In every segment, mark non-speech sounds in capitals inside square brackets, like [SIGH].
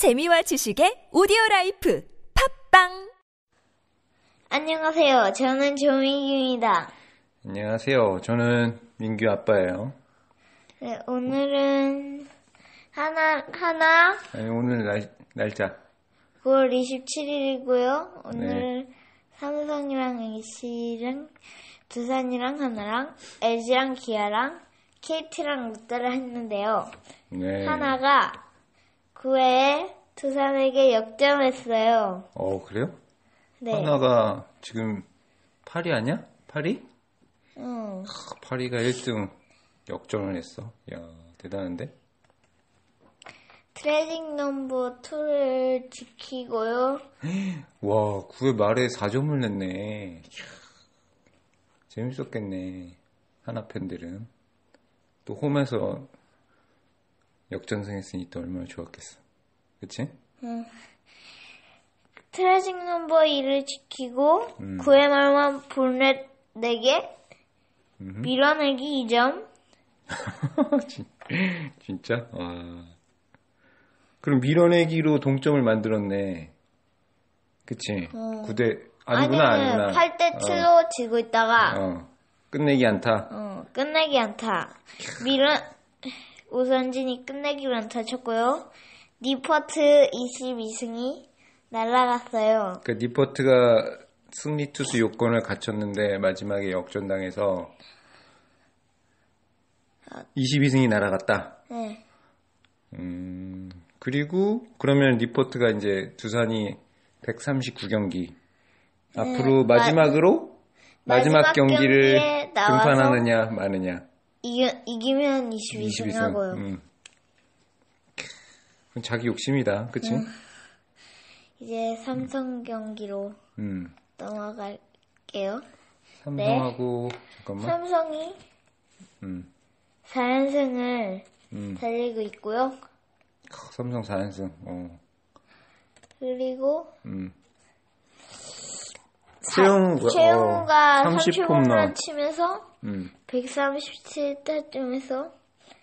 재미와 지식의 오디오 라이프 팟빵 안녕하세요. 저는 조민규입니다. 안녕하세요. 저는 민규 아빠예요. 네, 오늘은 한화 한화 아니, 오늘 날, 날짜 9월 27일이고요. 오늘 삼성이랑 NC랑 두산이랑 한화랑 LG랑 기아랑 KT랑 롯데를 했는데요. 네. 한화가 9회에 두산에게 역전했어요. 어 그래요? 네. 한화가 지금 8위 아니야? 8위? 응. 8위가 1등 역전을 했어. 야 대단한데? tragic number 2를 지키고요. [GASPS] 와 9회 말에 4점을 냈네. 재밌었겠네. 한화 팬들은 또 홈에서 역전승했으니 또 얼마나 좋았겠어. 그치? tragic number 2를 지키고 음. 9회 말만 볼넷 4개 음흠. 밀어내기 2점 [LAUGHS] 진- 진짜? 와. 그럼 밀어내기로 동점을 만들었네. 그치? 9대, 아니구나, 아니구나. 8대 7로 지고 있다가 어, 어. 끝내기 안타. 어, 끝내기 안타 밀어 우선진이 끝내기 안타 쳤고요. 니퍼트 22승이 날아갔어요. 그 니퍼트가 승리 투수 요건을 갖췄는데 마지막에 역전당해서 22승이 날아갔다. 네. 음, 그리고 그러면 니퍼트가 이제 두산이 139경기. 앞으로 마- 마지막으로? 마 지막, 마지막 경기를 등판하느냐 마느냐 이기, 이기면 22승, 22승. 하고요 음. 그건 자기 욕심이다, 그치? 이제 삼성 경기로 음. 넘어갈게요 삼성하고 잠깐만. 삼성이 음. 4연승을 음. 달리고 있고요. 크, 삼성 4연승. 어. 그리고 음. 최영우가 최영우가 어, 30 30홈런 홈런. 치면서 음. 137타점에서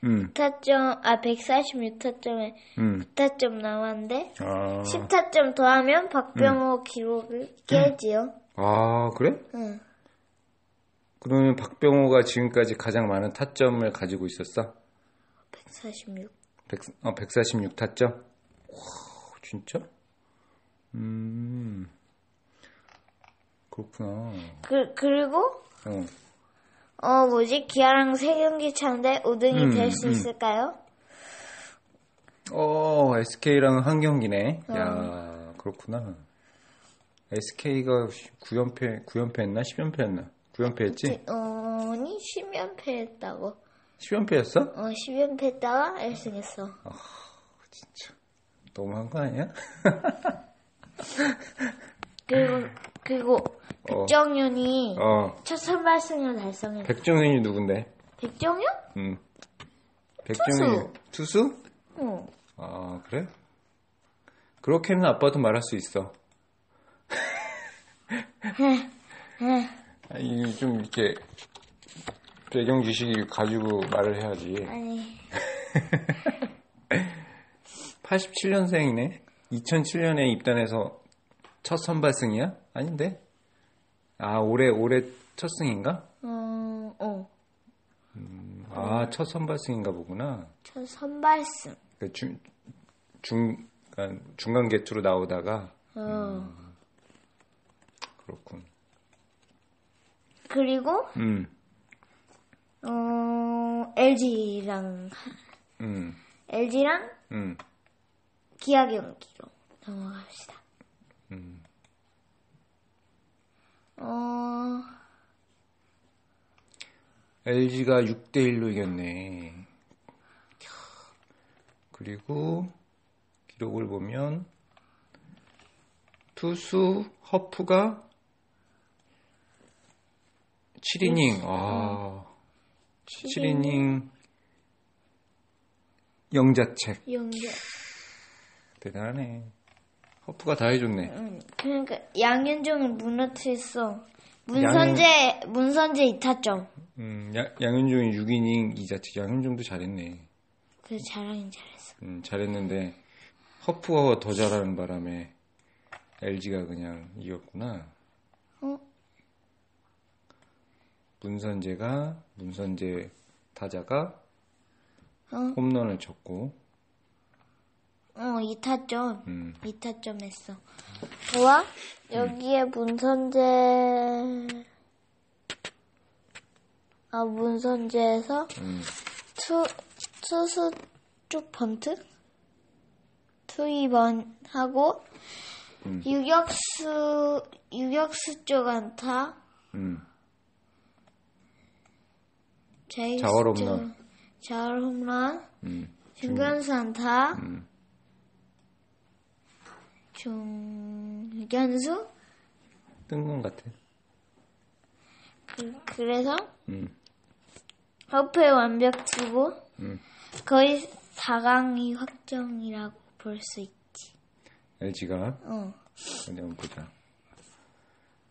음. 9타점 아 146타점에 음. 9타점 나왔는데 아. 10타점 더하면 박병호 기록을 깨지요. 아, 그래? 응. 그러면 박병호가 지금까지 가장 많은 타점을 가지고 있었어? 146. 100, 어, 146 타점? 와, 진짜? 그렇구나. 그 그리고 어. 어 뭐지 기아랑 세 경기 차인데 5등이 음, 될수 음. 있을까요? 어, SK랑 한 경기네. 어. 야, 그렇구나. SK가 9연패, 9연패 했나? 10연패 했나? 9연패 했지? 어, 아니 10연패 했다고. 10연패 했어? 어 10연패 했다가 1승 했어. 진짜. 너무한 거 아니야? [LAUGHS] 그리고 그리고 백정현이 어. 첫 선발승을 달성했어. 백종현이 누군데? 백정현? 응. 백종현이 투수? 어. 아, 그래? 그렇게는 아빠도 말할 수 있어. 아니, 좀 이렇게 배경 지식이 가지고 말을 해야지. 아니 [LAUGHS] 87년생이네. 2007년에 입단해서 첫 선발승이야? 아닌데? 아, 올해 올해 첫 승인가? 어, 어. 아, 첫 선발승인가 보구나. 첫 선발승. 그 중, 중, 그러니까 중간 개투로 나오다가 어. 그렇군. 그리고 음, 어 LG랑 음, LG랑 음, 기아 경기로 넘어갑시다. 음. 어 LG가 6대 1로 이겼네. 캬. 그리고 기록을 보면 투수 허프가 7이닝. 아, 7이닝 영자책. 연결. 대단하네. 허프가 다 해줬네. 응. 그러니까 양현종을 무너뜨렸어. 문선재 문선재 2타점. 음, 야- 양현종이 6이닝 이자책. 양현종도 잘했네. 그 잘하긴 잘했어. 음, 잘했는데 허프가 더 잘하는 바람에 LG가 그냥 이겼구나. 어? 문선재가 문선재 타자가 어? 홈런을 쳤고, 어, 2타점. 음, 2타점 했어. 우와, 여기에 문선재, 아, 문선재에서 음, 투, 투수 쪽 번트? 투입원 하고, 음. 유격수, 유격수 쪽 안타, 음. 제이스 자월 쪽 홈런. 자월 홈런, 음, 중견수 안타, 음. 중견수? 뜬건 같아. 그, 그래서 음, 허프의 완벽 투고 음. 거의 4강이 확정이라고 볼 수 있지. LG가 어. 어디 한번 보자.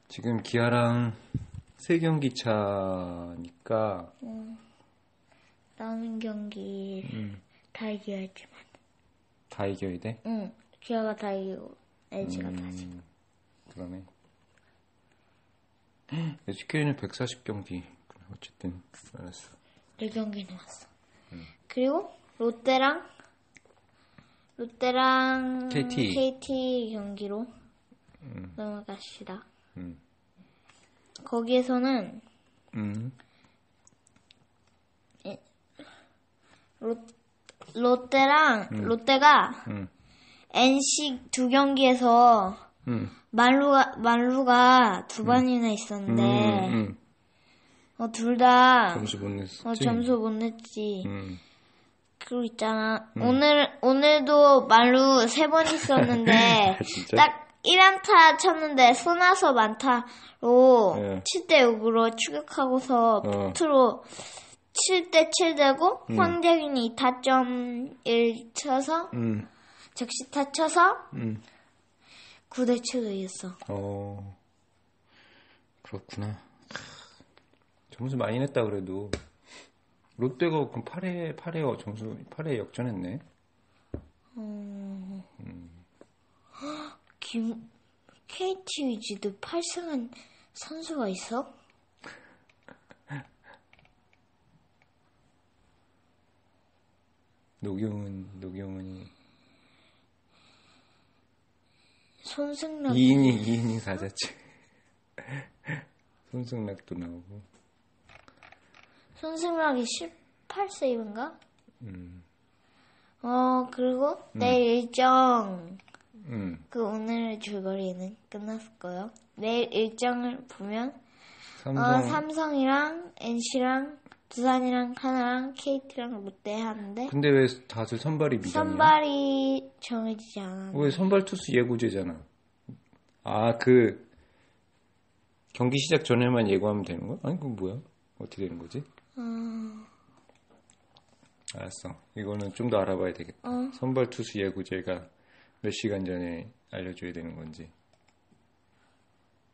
지금 기아랑 세 경기 차니까 남은 경기 음, 다 이겨야지만. 다 이겨야 돼. 응. 기아가 다 이기고 LG가 다 지. 음, 그러네. [GASPS] SK는 140경기. 어쨌든 알았어. 4경기 남았어. 음. 그리고 롯데랑 롯데랑 KT. KT 경기로 음. 넘어갑시다. 음, 거기에서는 음, 롯, 롯데랑 롯데가 음, NC 두 경기에서 음, 말루가 말루가 두 번이나 있었는데 음, 음. 어, 둘 다 점수 못 냈었지. 어, 점수 못 냈지. 음, 그리고 있잖아. 오늘 오늘도 말루 세 번 있었는데 [LAUGHS] 진짜? 딱 1안타 쳤는데 손아서 만타로 예. 7대 6으로 추격하고서 어. 포트로 7대 7 되고 음. 황대균이 2타점 1 쳐서 음, 적시타 쳐서 음. 9대 7로 이겼어. 어, 그렇구나. 점수 많이 냈다 그래도. 롯데가 그럼 8회, 8회 점수, 8회 역전했네. 김 KT 위즈도 8승한 선수가 있어? 노경은, 노경은이 손승락 2이닝, 2이닝 4자체. 손승락도 나오고. 손승락이 18세이브인가? 음, 어 그리고 내일 일정 음. 그 오늘 줄거리는 끝났을 거예요. 내일 일정을 보면 삼성, 어, 삼성이랑 NC랑 두산이랑 하나랑 KT랑 롯데 하는데 근데 왜 다들 선발이 미정이야? 선발이 정해지지 않아. 왜 선발 투수 예고제잖아. 아, 그 경기 시작 전에만 예고하면 되는 거야? 아니, 그건 뭐야? 어떻게 되는 거지? 어, 알았어. 이거는 좀 더 알아봐야 되겠다. 어. 선발 투수 예고제가 몇 시간 전에 알려줘야 되는 건지.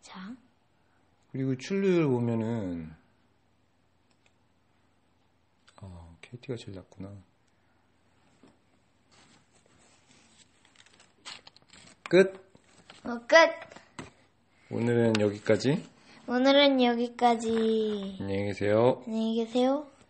자, 그리고 출루율 보면은 아, KT가 제일 낮구나. 끝. 어, 끝. 오늘은 여기까지. 오늘은 여기까지. 안녕히 계세요. 안녕히 계세요.